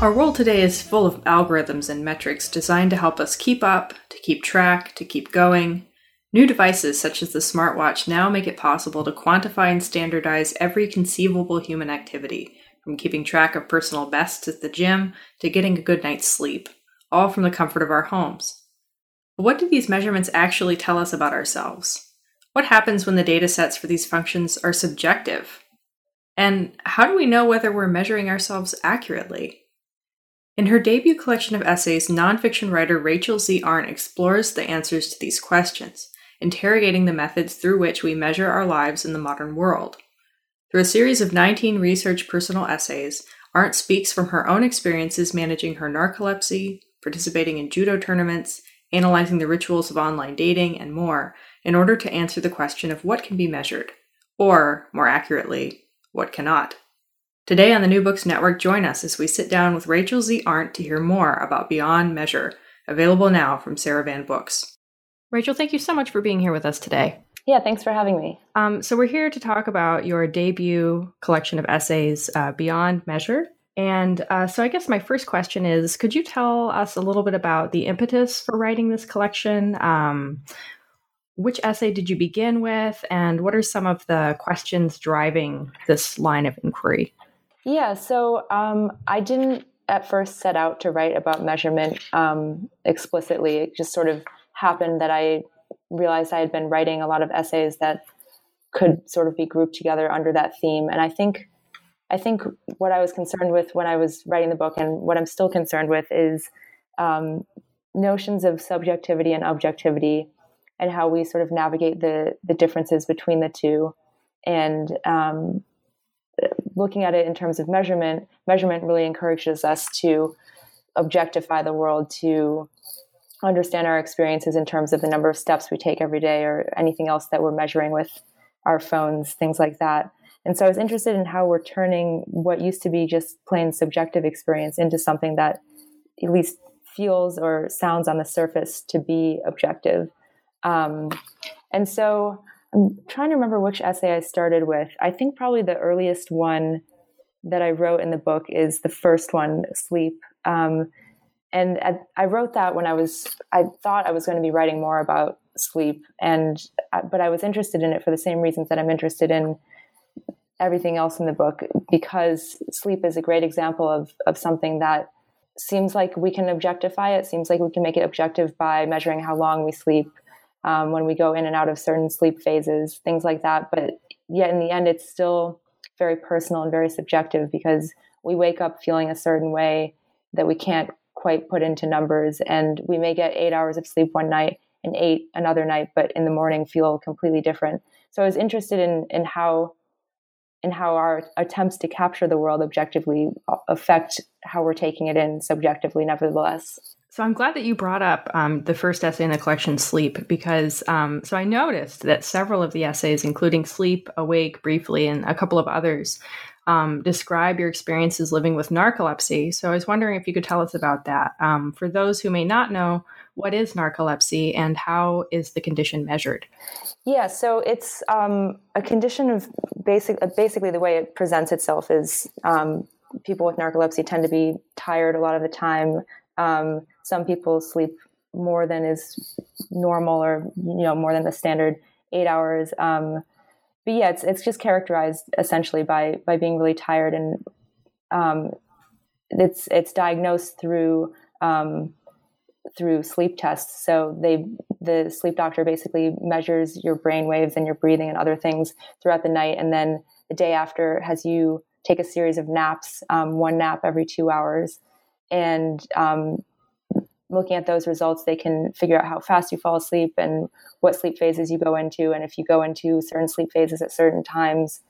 Our world today is full of algorithms and metrics designed to help us keep up, to keep track, to keep going. New devices such as the smartwatch now make it possible to quantify and standardize every conceivable human activity, from keeping track of personal bests at the gym to getting a good night's sleep, all from the comfort of our homes. But what do these measurements actually tell us about ourselves? What happens when the data sets for these functions are subjective? And how do we know whether we're measuring ourselves accurately? In her debut collection of essays, nonfiction writer Rachel Z. Arndt explores the answers to these questions, interrogating the methods through which we measure our lives in the modern world. Through a series of 19 research personal essays, Arndt speaks from her own experiences managing her narcolepsy, participating in judo tournaments, analyzing the rituals of online dating, and more, in order to answer the question of what can be measured, or, more accurately, what cannot. Today on the New Books Network, join us as we sit down with Rachel Z. Arndt to hear more about Beyond Measure, available now from Sarabande Books. Rachel, thank you so much for being here with us today. Yeah, thanks for having me. Um, so, we're here to talk about your debut collection of essays, uh, Beyond Measure. And uh, so, I guess my first question is could you tell us a little bit about the impetus for writing this collection? Um, which essay did you begin with, and what are some of the questions driving this line of inquiry? Yeah, so um, I didn't at first set out to write about measurement um, explicitly. It just sort of happened that I realized I had been writing a lot of essays that could sort of be grouped together under that theme. And I think, I think what I was concerned with when I was writing the book, and what I'm still concerned with, is um, notions of subjectivity and objectivity, and how we sort of navigate the the differences between the two, and um, looking at it in terms of measurement, measurement really encourages us to objectify the world, to understand our experiences in terms of the number of steps we take every day or anything else that we're measuring with our phones, things like that. And so I was interested in how we're turning what used to be just plain subjective experience into something that at least feels or sounds on the surface to be objective. Um, and so I'm trying to remember which essay I started with. I think probably the earliest one that I wrote in the book is the first one, Sleep. Um, and I wrote that when I was, I thought I was going to be writing more about sleep, and but I was interested in it for the same reasons that I'm interested in everything else in the book because sleep is a great example of of something that seems like we can objectify it. Seems like we can make it objective by measuring how long we sleep, um, when we go in and out of certain sleep phases, things like that. But yet, in the end, it's still very personal and very subjective because we wake up feeling a certain way that we can't quite put into numbers. And we may get eight hours of sleep one night and eight another night, but in the morning feel completely different. So I was interested in in how in how our attempts to capture the world objectively affect how we're taking it in subjectively, nevertheless. So I'm glad that you brought up um, the first essay in the collection, Sleep, because um, so I noticed that several of the essays, including Sleep, Awake, Briefly, and a couple of others, um, describe your experiences living with narcolepsy. So I was wondering if you could tell us about that. Um, for those who may not know, what is narcolepsy and how is the condition measured? Yeah, so it's um, a condition of basic, basically the way it presents itself is um, people with narcolepsy tend to be tired a lot of the time. Some people sleep more than is normal or you know more than the standard eight hours. Um, but yeah it's, it's just characterized essentially by by being really tired and um, it's it's diagnosed through um, through sleep tests. So they the sleep doctor basically measures your brain waves and your breathing and other things throughout the night. And then the day after has you take a series of naps um, one nap every two hours. And um, looking at those results, they can figure out how fast you fall asleep and what sleep phases you go into. And if you go into certain sleep phases at certain times,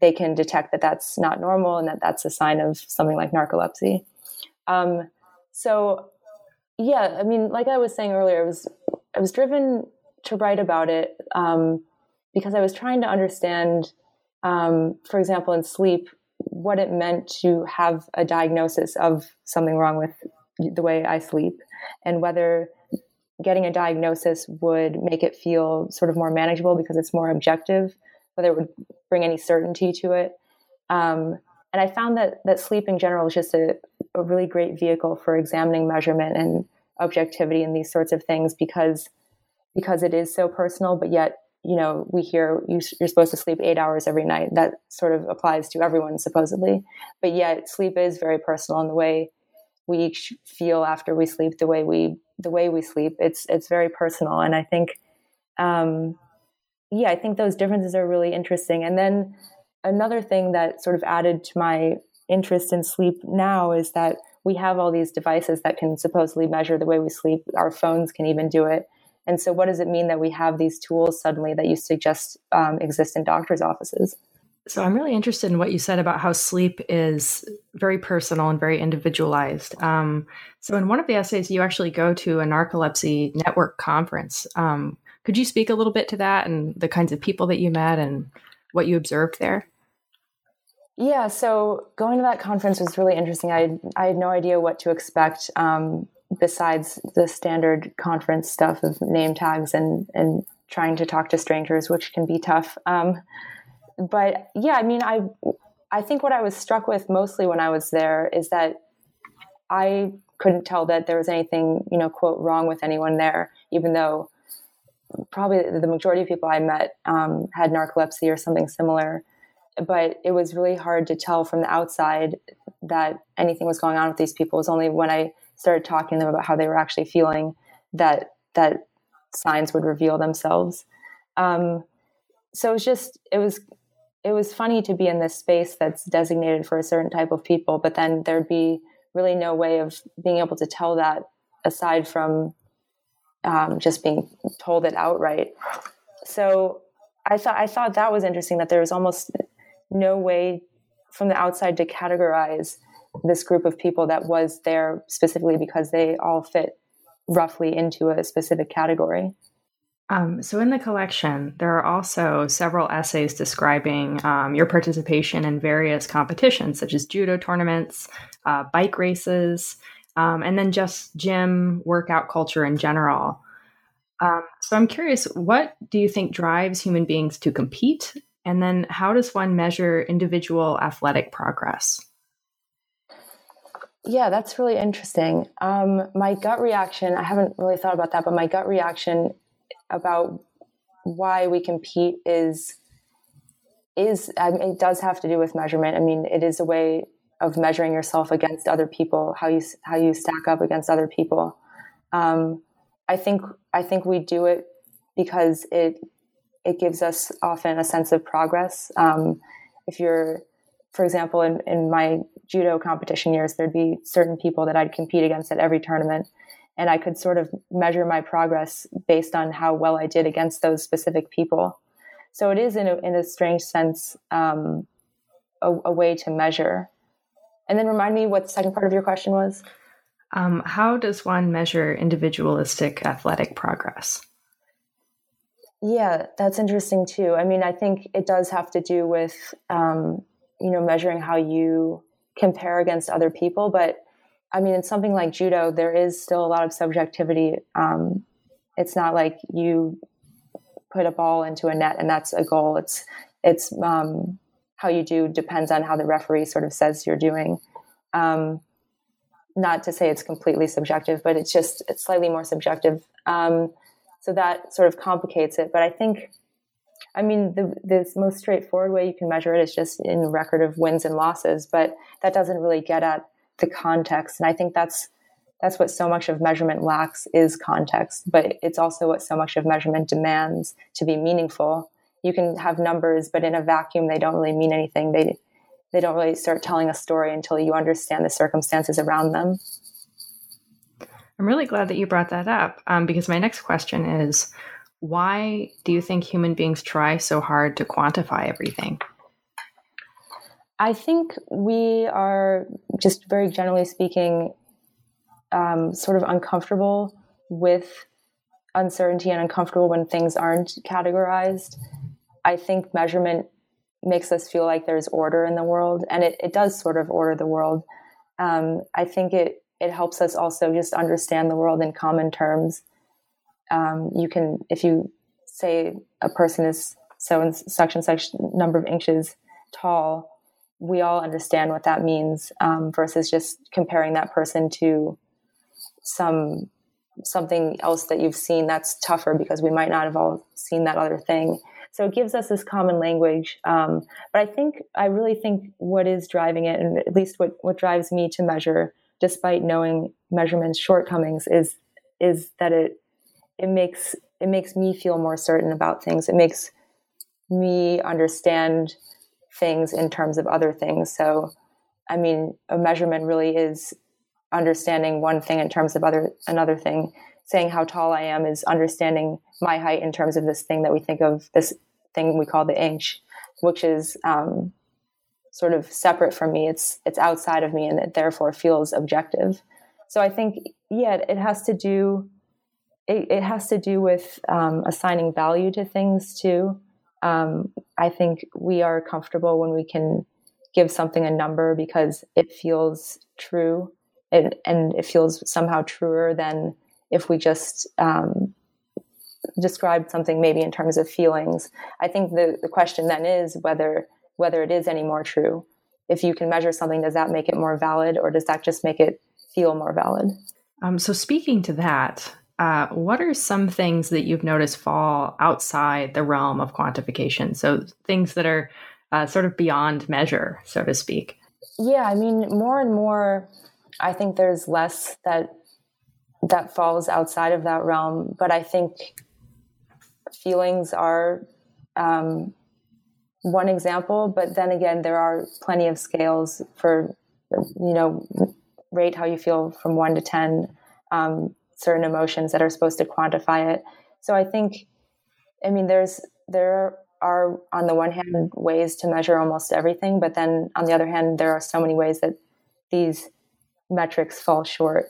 they can detect that that's not normal and that that's a sign of something like narcolepsy. Um, so, yeah, I mean, like I was saying earlier, I was I was driven to write about it um, because I was trying to understand, um, for example, in sleep, what it meant to have a diagnosis of something wrong with the way I sleep, and whether getting a diagnosis would make it feel sort of more manageable because it's more objective, whether it would bring any certainty to it. Um, and I found that that sleep in general is just a, a really great vehicle for examining measurement and objectivity and these sorts of things because because it is so personal, but yet you know we hear you, are supposed to sleep eight hours every night. That sort of applies to everyone supposedly, but yet sleep is very personal in the way we feel after we sleep, the way we the way we sleep. It's it's very personal, and I think, um, yeah, I think those differences are really interesting. And then another thing that sort of added to my interest in sleep now is that we have all these devices that can supposedly measure the way we sleep. Our phones can even do it. And so, what does it mean that we have these tools suddenly that you suggest um, exist in doctors' offices? So, I'm really interested in what you said about how sleep is very personal and very individualized. Um, so, in one of the essays, you actually go to a narcolepsy network conference. Um, could you speak a little bit to that and the kinds of people that you met and what you observed there? Yeah, so going to that conference was really interesting. I I had no idea what to expect um, besides the standard conference stuff of name tags and and trying to talk to strangers, which can be tough. Um, but yeah, I mean, I I think what I was struck with mostly when I was there is that I couldn't tell that there was anything you know quote wrong with anyone there, even though probably the majority of people I met um, had narcolepsy or something similar but it was really hard to tell from the outside that anything was going on with these people. It was only when I started talking to them about how they were actually feeling that that signs would reveal themselves. Um, so it was just it was it was funny to be in this space that's designated for a certain type of people, but then there'd be really no way of being able to tell that aside from um, just being told it outright. So I thought I thought that was interesting that there was almost no way from the outside to categorize this group of people that was there specifically because they all fit roughly into a specific category. Um, so, in the collection, there are also several essays describing um, your participation in various competitions, such as judo tournaments, uh, bike races, um, and then just gym workout culture in general. Um, so, I'm curious, what do you think drives human beings to compete and then how does one measure individual athletic progress? Yeah, that's really interesting. Um, my gut reaction, I haven't really thought about that, but my gut reaction about why we compete is is I mean, it does have to do with measurement. I mean, it is a way of measuring yourself against other people, how you how you stack up against other people. Um, I think I think we do it because it it gives us often a sense of progress. Um, if you're, for example, in, in my judo competition years, there'd be certain people that I'd compete against at every tournament. And I could sort of measure my progress based on how well I did against those specific people. So it is, in a, in a strange sense, um, a, a, way to measure. And then remind me what the second part of your question was. Um, how does one measure individualistic athletic progress? Yeah, that's interesting too. I mean, I think it does have to do with, um, you know, measuring how you compare against other people. But I mean, in something like judo, there is still a lot of subjectivity. Um, it's not like you put a ball into a net and that's a goal. It's it's um, how you do depends on how the referee sort of says you're doing. Um, not to say it's completely subjective, but it's just it's slightly more subjective. Um, so that sort of complicates it. But I think, I mean, the, the most straightforward way you can measure it is just in record of wins and losses, but that doesn't really get at the context. And I think that's that's what so much of measurement lacks is context, but it's also what so much of measurement demands to be meaningful. You can have numbers, but in a vacuum, they don't really mean anything. They they don't really start telling a story until you understand the circumstances around them. I'm really glad that you brought that up um, because my next question is why do you think human beings try so hard to quantify everything? I think we are just very generally speaking, um, sort of uncomfortable with uncertainty and uncomfortable when things aren't categorized. I think measurement makes us feel like there's order in the world, and it, it does sort of order the world. Um, I think it it helps us also just understand the world in common terms. Um, you can, if you say a person is so and such and such number of inches tall, we all understand what that means um, versus just comparing that person to some something else that you've seen that's tougher because we might not have all seen that other thing. So it gives us this common language. Um, but I think, I really think what is driving it, and at least what, what drives me to measure, despite knowing measurement's shortcomings, is is that it it makes it makes me feel more certain about things. It makes me understand things in terms of other things. So, I mean, a measurement really is understanding one thing in terms of other another thing. Saying how tall I am is understanding my height in terms of this thing that we think of this thing we call the inch, which is um, sort of separate from me. It's it's outside of me, and it therefore feels objective. So I think yeah, it has to do it, it has to do with um, assigning value to things too. Um, I think we are comfortable when we can give something a number because it feels true it, and it feels somehow truer than if we just um, describe something maybe in terms of feelings. I think the, the question then is whether whether it is any more true. If you can measure something, does that make it more valid, or does that just make it feel more valid? Um, so, speaking to that, uh, what are some things that you've noticed fall outside the realm of quantification? So, things that are uh, sort of beyond measure, so to speak. Yeah, I mean, more and more, I think there's less that that falls outside of that realm. But I think feelings are um, one example. But then again, there are plenty of scales for you know rate how you feel from one to ten. Um, certain emotions that are supposed to quantify it. So I think, I mean, there's there are on the one hand ways to measure almost everything, but then on the other hand, there are so many ways that these metrics fall short.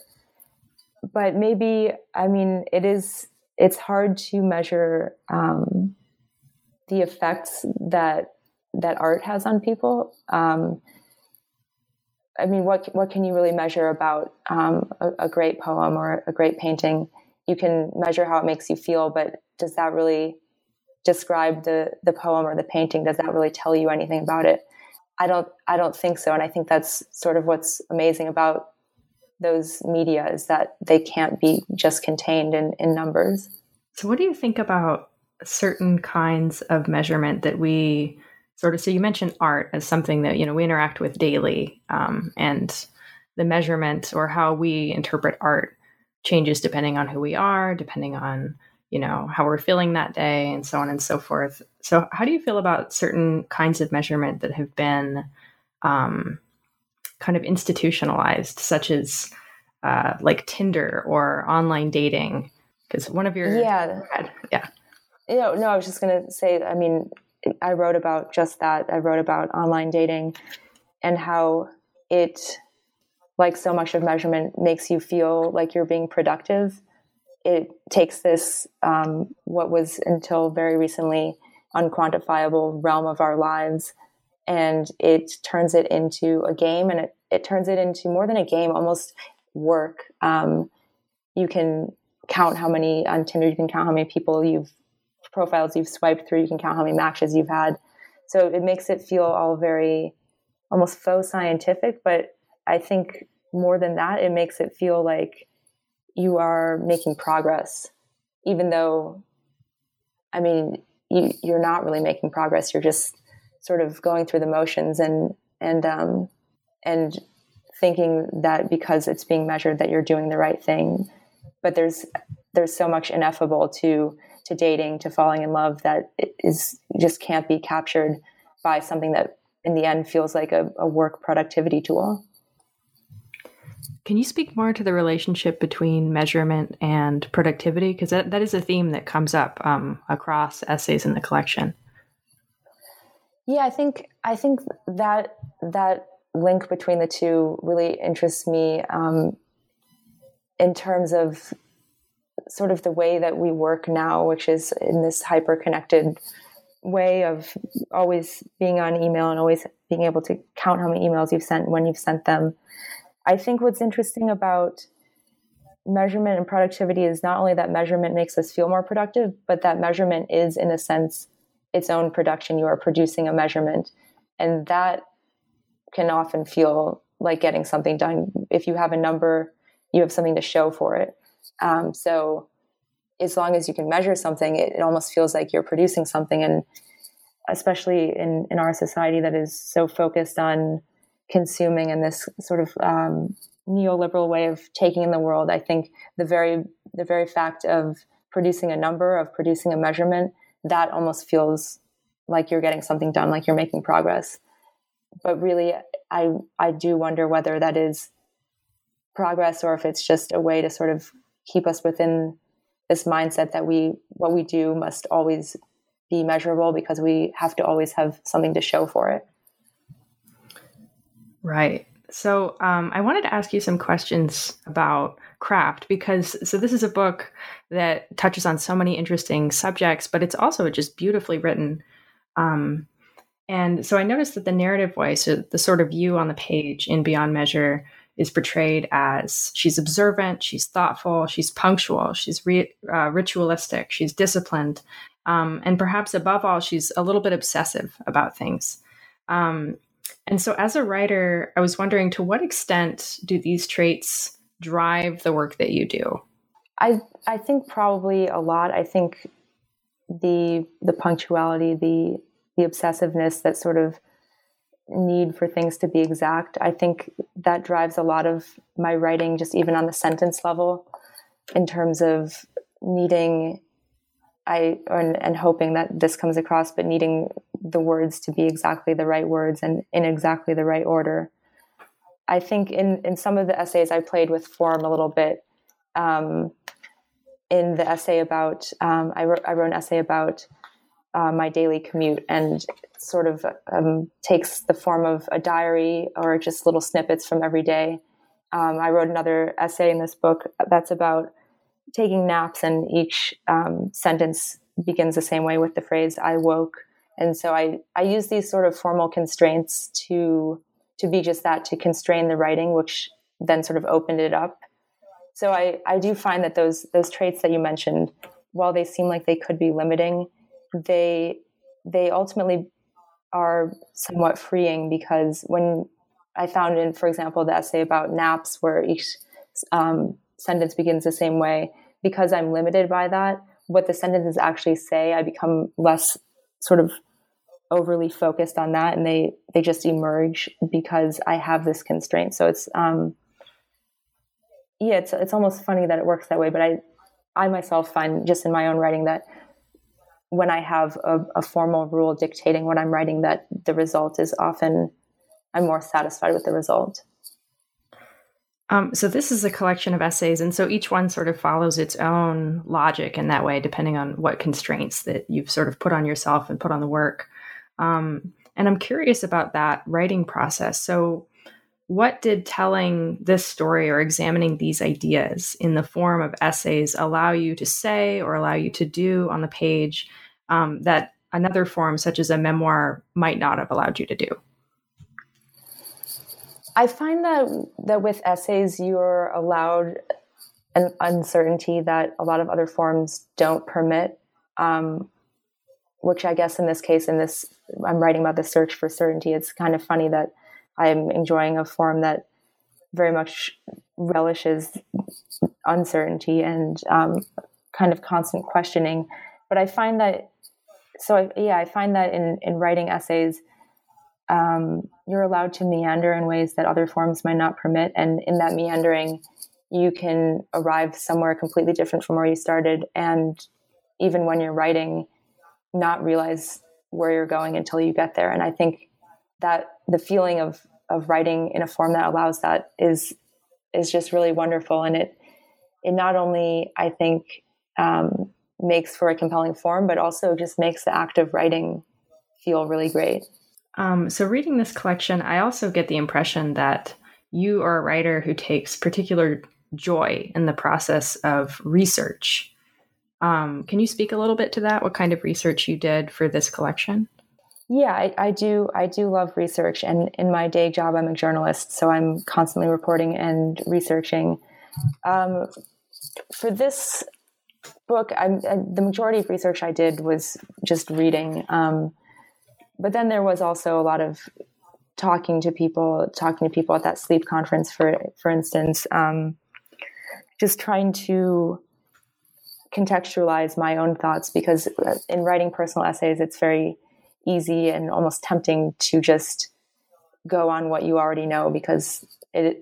But maybe, I mean, it is it's hard to measure um, the effects that that art has on people. Um, I mean, what what can you really measure about um, a, a, great poem or a great painting? You can measure how it makes you feel, but does that really describe the the poem or the painting? Does that really tell you anything about it? I don't I don't think so, and I think that's sort of what's amazing about those media is that they can't be just contained in, in numbers. So, what do you think about certain kinds of measurement that we sort of so you mentioned art as something that you know we interact with daily um, and the measurement or how we interpret art changes depending on who we are depending on you know how we're feeling that day and so on and so forth. So how do you feel about certain kinds of measurement that have been um, kind of institutionalized such as uh, like tinder or online dating? Because one of your yeah. Yeah. You know, no i was just going to say i mean I wrote about just that. I wrote about online dating and how it, like so much of measurement, makes you feel like you're being productive. It takes this, um, what was until very recently unquantifiable realm of our lives, and it turns it into a game and it, it turns it into more than a game, almost work. Um, you can count how many on Tinder, you can count how many people you've profiles you've swiped through, you can count how many matches you've had. So it makes it feel all very almost faux scientific, but I think more than that, it makes it feel like you are making progress, even though, I mean, you, you're not really making progress. You're just sort of going through the motions and and um, and thinking that because it's being measured that you're doing the right thing. But there's there's so much ineffable to to dating to falling in love that is just can't be captured by something that in the end feels like a, a work productivity tool. Can you speak more to the relationship between measurement and productivity? Because that, that is a theme that comes up um, across essays in the collection. Yeah, I think I think that that link between the two really interests me um, in terms of sort of the way that we work now, which is in this hyper connected way of always being on email and always being able to count how many emails you've sent when you've sent them. I think what's interesting about measurement and productivity is not only that measurement makes us feel more productive, but that measurement is, in a sense, its own production. You are producing a measurement. And that can often feel like getting something done. If you have a number, you have something to show for it. Um, so as long as you can measure something, it, it, almost feels like you're producing something. And especially in, in our society that is so focused on consuming and this sort of um, neoliberal way of taking in the world, I think the very the very fact of producing a number, of producing a measurement, that almost feels like you're getting something done, like you're making progress. But really, I I do wonder whether that is progress or if it's just a way to sort of keep us within this mindset that we what we do must always be measurable because we have to always have something to show for it. Right. So um, I wanted to ask you some questions about craft because so this is a book that touches on so many interesting subjects, but it's also just beautifully written. Um, and so I noticed that the narrative voice, the sort of you on the page in Beyond Measure, is portrayed as she's observant, she's thoughtful, she's punctual, she's re- uh, ritualistic, she's disciplined, um, and perhaps above all, she's a little bit obsessive about things. Um, and so, as a writer, I was wondering to what extent do these traits drive the work that you do? I I think probably a lot. I think the the punctuality, the the obsessiveness that sort of need for things to be exact. I think that drives a lot of my writing, just even on the sentence level, in terms of needing, I and, and hoping that this comes across, but needing the words to be exactly the right words and in exactly the right order. I think in in some of the essays I played with form a little bit. Um, in the essay about, um, I, wrote, I wrote an essay about uh, my daily commute and sort of um, takes the form of a diary or just little snippets from every day. Um, I wrote another essay in this book that's about taking naps, and each um, sentence begins the same way with the phrase "I woke." And so I I use these sort of formal constraints to to be just that to constrain the writing, which then sort of opened it up. So I I do find that those those traits that you mentioned, while they seem like they could be limiting, they they ultimately are somewhat freeing because when I found in, for example, the essay about naps, where each um, sentence begins the same way, because I'm limited by that, what the sentences actually say, I become less sort of overly focused on that, and they they just emerge because I have this constraint. So it's um, yeah, it's it's almost funny that it works that way, but I I myself find just in my own writing that when I have a, a, formal rule dictating what I'm writing, that the result is often I'm more satisfied with the result. Um, so this is a collection of essays, and so each one sort of follows its own logic in that way, depending on what constraints that you've sort of put on yourself and put on the work. Um, and I'm curious about that writing process. So, what did telling this story or examining these ideas in the form of essays allow you to say or allow you to do on the page um, that another form, such as a memoir, might not have allowed you to do? I find that that with essays, you're allowed an uncertainty that a lot of other forms don't permit. Um, which I guess in this case, in this, I'm writing about the search for certainty. It's kind of funny that I'm enjoying a form that very much relishes uncertainty and um, kind of constant questioning. But I find that so I, yeah, I find that in in writing essays, um, you're allowed to meander in ways that other forms might not permit, and in that meandering, you can arrive somewhere completely different from where you started, and even when you're writing, not realize where you're going until you get there. And I think that the feeling of of writing in a form that allows that is is just really wonderful, and it it not only I think um, makes for a compelling form, but also just makes the act of writing feel really great. Um, so, reading this collection, I also get the impression that you are a writer who takes particular joy in the process of research. Um, can you speak a little bit to that? What kind of research you did for this collection? Yeah, I, I, do. I do love research, and in my day job, I'm a journalist, so I'm constantly reporting and researching. Um, for this book, I'm, uh, the majority of research I did was just reading, um, but then there was also a lot of talking to people, talking to people at that sleep conference, for for instance, um, just trying to contextualize my own thoughts because in writing personal essays, it's very easy and almost tempting to just go on what you already know because it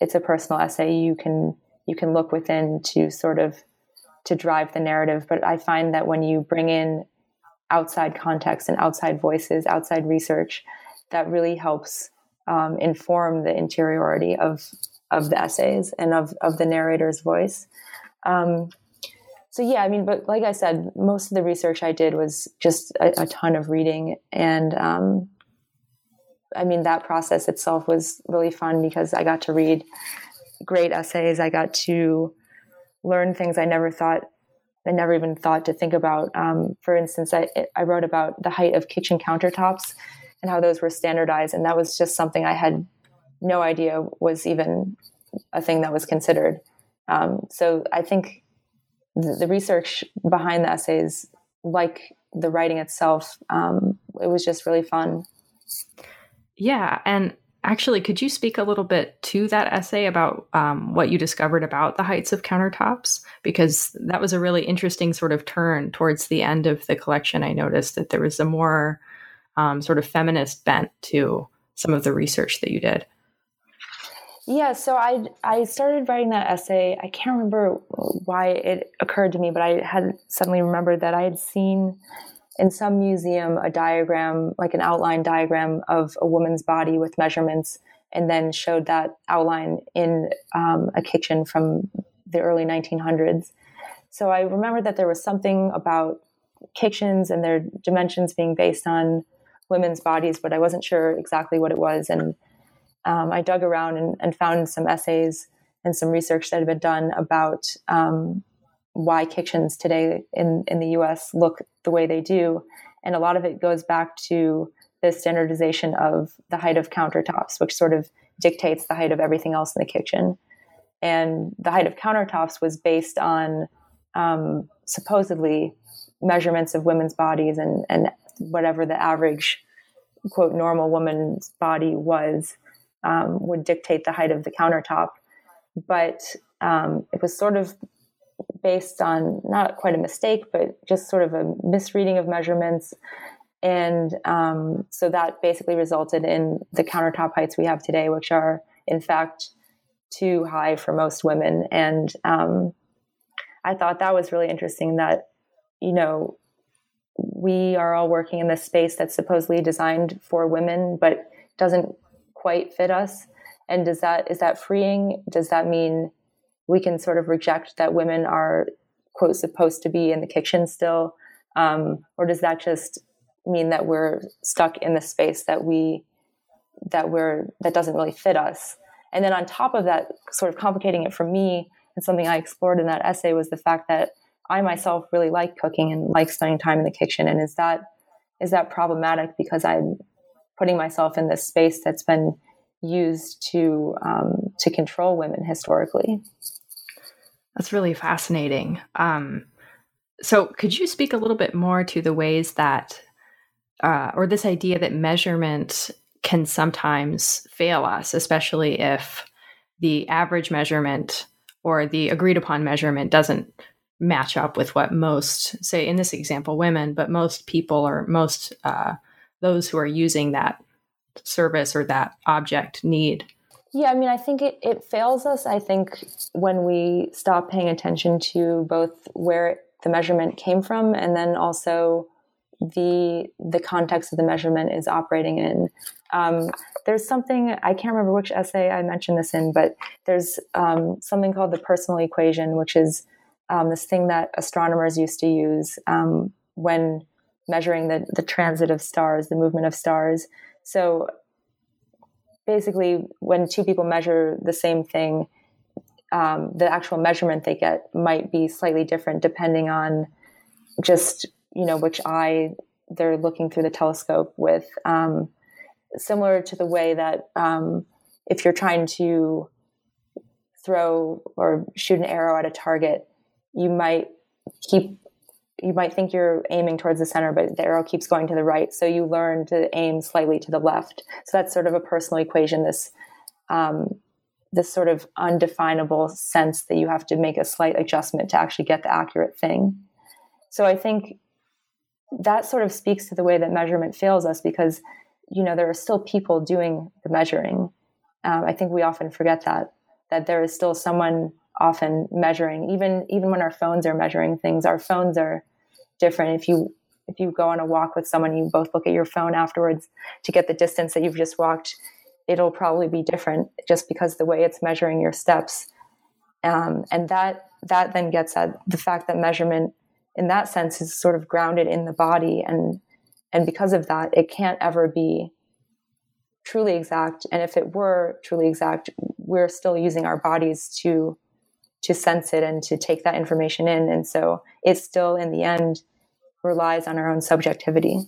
it's a personal essay. You can you can look within to sort of to drive the narrative. But I find that when you bring in outside context and outside voices, outside research, that really helps um, inform the interiority of of the essays and of of the narrator's voice. Um, so yeah, I mean, but like I said, most of the research I did was just a, a ton of reading, and um, I mean that process itself was really fun because I got to read great essays. I got to learn things I never thought, I never even thought to think about. Um, for instance, I I wrote about the height of kitchen countertops and how those were standardized, and that was just something I had no idea was even a thing that was considered. Um, so I think the, the research behind the essays, like the writing itself, um, it was just really fun. Yeah, and actually, could you speak a little bit to that essay about um, what you discovered about the heights of countertops? Because that was a really interesting sort of turn towards the end of the collection. I noticed that there was a more um, sort of feminist bent to some of the research that you did. Yeah, so I I started writing that essay. I can't remember why it occurred to me, but I had suddenly remembered that I had seen in some museum a diagram, like an outline diagram of a woman's body with measurements, and then showed that outline in um, a kitchen from the early 1900s. So I remember that there was something about kitchens and their dimensions being based on women's bodies, but I wasn't sure exactly what it was and um, I dug around and, and, found some essays and some research that had been done about um, why kitchens today in, in the US look the way they do. And a lot of it goes back to the standardization of the height of countertops, which sort of dictates the height of everything else in the kitchen. And the height of countertops was based on um, supposedly measurements of women's bodies and, and whatever the average, quote, normal woman's body was um, would dictate the height of the countertop. But um, it was sort of based on not quite a mistake, but just sort of a misreading of measurements. And um, so that basically resulted in the countertop heights we have today, which are in fact too high for most women. And um, I thought that was really interesting that, you know, we are all working in this space that's supposedly designed for women, but doesn't quite fit us and does that is that freeing does that mean we can sort of reject that women are quote supposed to be in the kitchen still. Um, or does that just mean that we're stuck in the space that we that we're that doesn't really fit us? And then on top of that sort of complicating it for me and something i explored in that essay was the fact that i myself really like cooking and like spending time in the kitchen. And is that is that problematic because i'm putting myself in this space that's been used to um, to control women historically. That's really fascinating. Um, so, could you speak a little bit more to the ways that, uh, or this idea that measurement can sometimes fail us, especially if the average measurement or the agreed upon measurement doesn't match up with what most, say in this example, women, but most people or most uh, those who are using that service or that object need. Yeah, I mean, I think it, it fails us. I think when we stop paying attention to both where the measurement came from and then also the the context of the measurement is operating in. Um, there's something I can't remember which essay I mentioned this in, but there's um, something called the personal equation, which is um, this thing that astronomers used to use um, when measuring the, the transit of stars, the movement of stars. So basically, when two people measure the same thing, um, the actual measurement they get might be slightly different depending on just you know which eye they're looking through the telescope with. Um, similar to the way that um, if you're trying to throw or shoot an arrow at a target, you might keep you might think you're aiming towards the center, but the arrow keeps going to the right. So you learn to aim slightly to the left. So that's sort of a personal equation. This um, this sort of undefinable sense that you have to make a slight adjustment to actually get the accurate thing. So I think that sort of speaks to the way that measurement fails us because you know there are still people doing the measuring. Um, I think we often forget that that there is still someone often measuring even even when our phones are measuring things our phones are different. If you if you go on a walk with someone you both look at your phone afterwards to get the distance that you've just walked it'll probably be different just because the way it's measuring your steps. Um, and that that then gets at the fact that measurement in that sense is sort of grounded in the body. And and because of that it can't ever be truly exact. And if it were truly exact we're still using our bodies to to sense it and to take that information in. And so it's still in the end relies on our own subjectivity.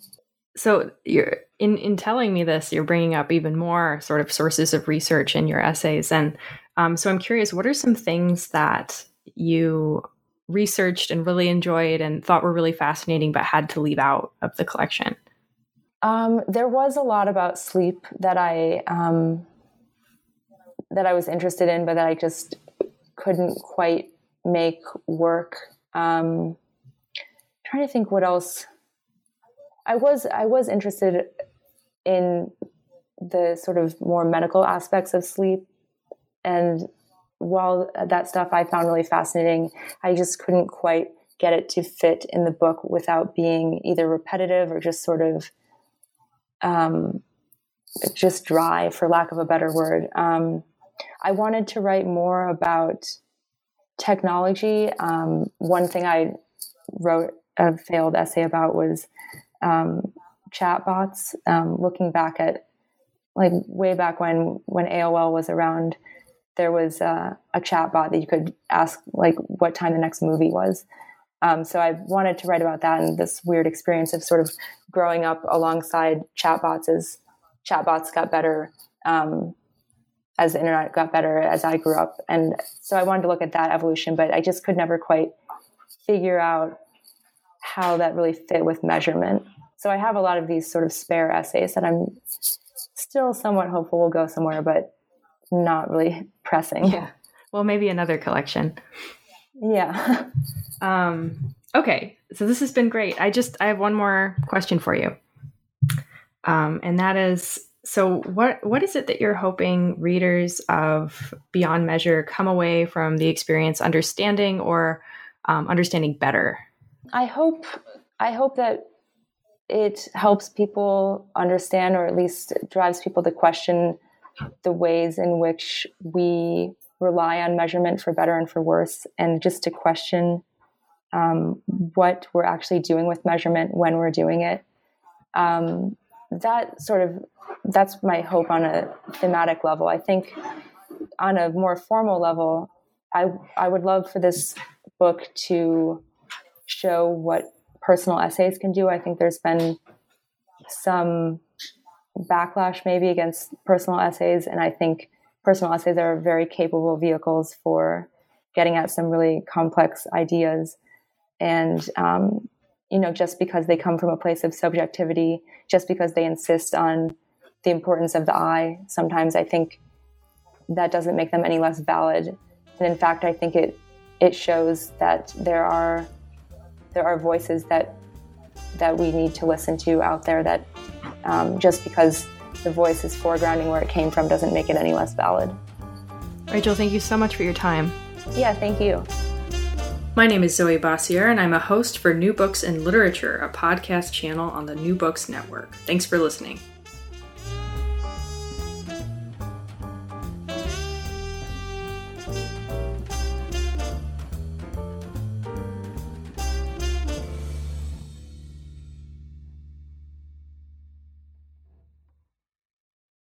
So you're in in telling me this you're bringing up even more sort of sources of research in your essays. And um, so i'm curious what are some things that you researched and really enjoyed and thought were really fascinating but had to leave out of the collection? Um, there was a lot about sleep that I um, that I was interested in, but that I just couldn't quite make work. Um, trying to think what else. I was I was interested in the sort of more medical aspects of sleep, and while that stuff I found really fascinating, I just couldn't quite get it to fit in the book without being either repetitive or just sort of um, just dry, for lack of a better word. Um, I wanted to write more about technology. Um, one thing I wrote a failed essay about was um, chatbots. Um, looking back at like way back when when AOL was around, there was uh, a chatbot that you could ask like what time the next movie was. Um, so I wanted to write about that and this weird experience of sort of growing up alongside chatbots as chatbots got better, um, as the internet got better as I grew up. And so I wanted to look at that evolution, but I just could never quite figure out how that really fit with measurement. So I have a lot of these sort of spare essays that I'm still somewhat hopeful will go somewhere, but not really pressing. Yeah. Well, maybe another collection. Yeah. Um, okay, so this has been great. I just I have one more question for you, um, and that is so what what is it that you're hoping readers of Beyond Measure come away from the experience understanding or um, understanding better? I hope I hope that it helps people understand, or at least drives people to question the ways in which we rely on measurement for better and for worse, and just to question um, what we're actually doing with measurement when we're doing it. Um, that sort of that's my hope on a thematic level. I think on a more formal level, I I would love for this book to show what personal essays can do. I think there's been some backlash maybe against personal essays, and I think personal essays are very capable vehicles for getting at some really complex ideas. And, um, you know, just because they come from a place of subjectivity, just because they insist on the importance of the eye, sometimes I think that doesn't make them any less valid. And in fact, I think it it shows that there are there are voices that that we need to listen to out there. That um, just because the voice is foregrounding where it came from doesn't make it any less valid. Rachel, thank you so much for your time. Yeah, thank you. My name is Zoe Bossier, and I'm a host for New Books in Literature, a podcast channel on the New Books Network. Thanks for listening.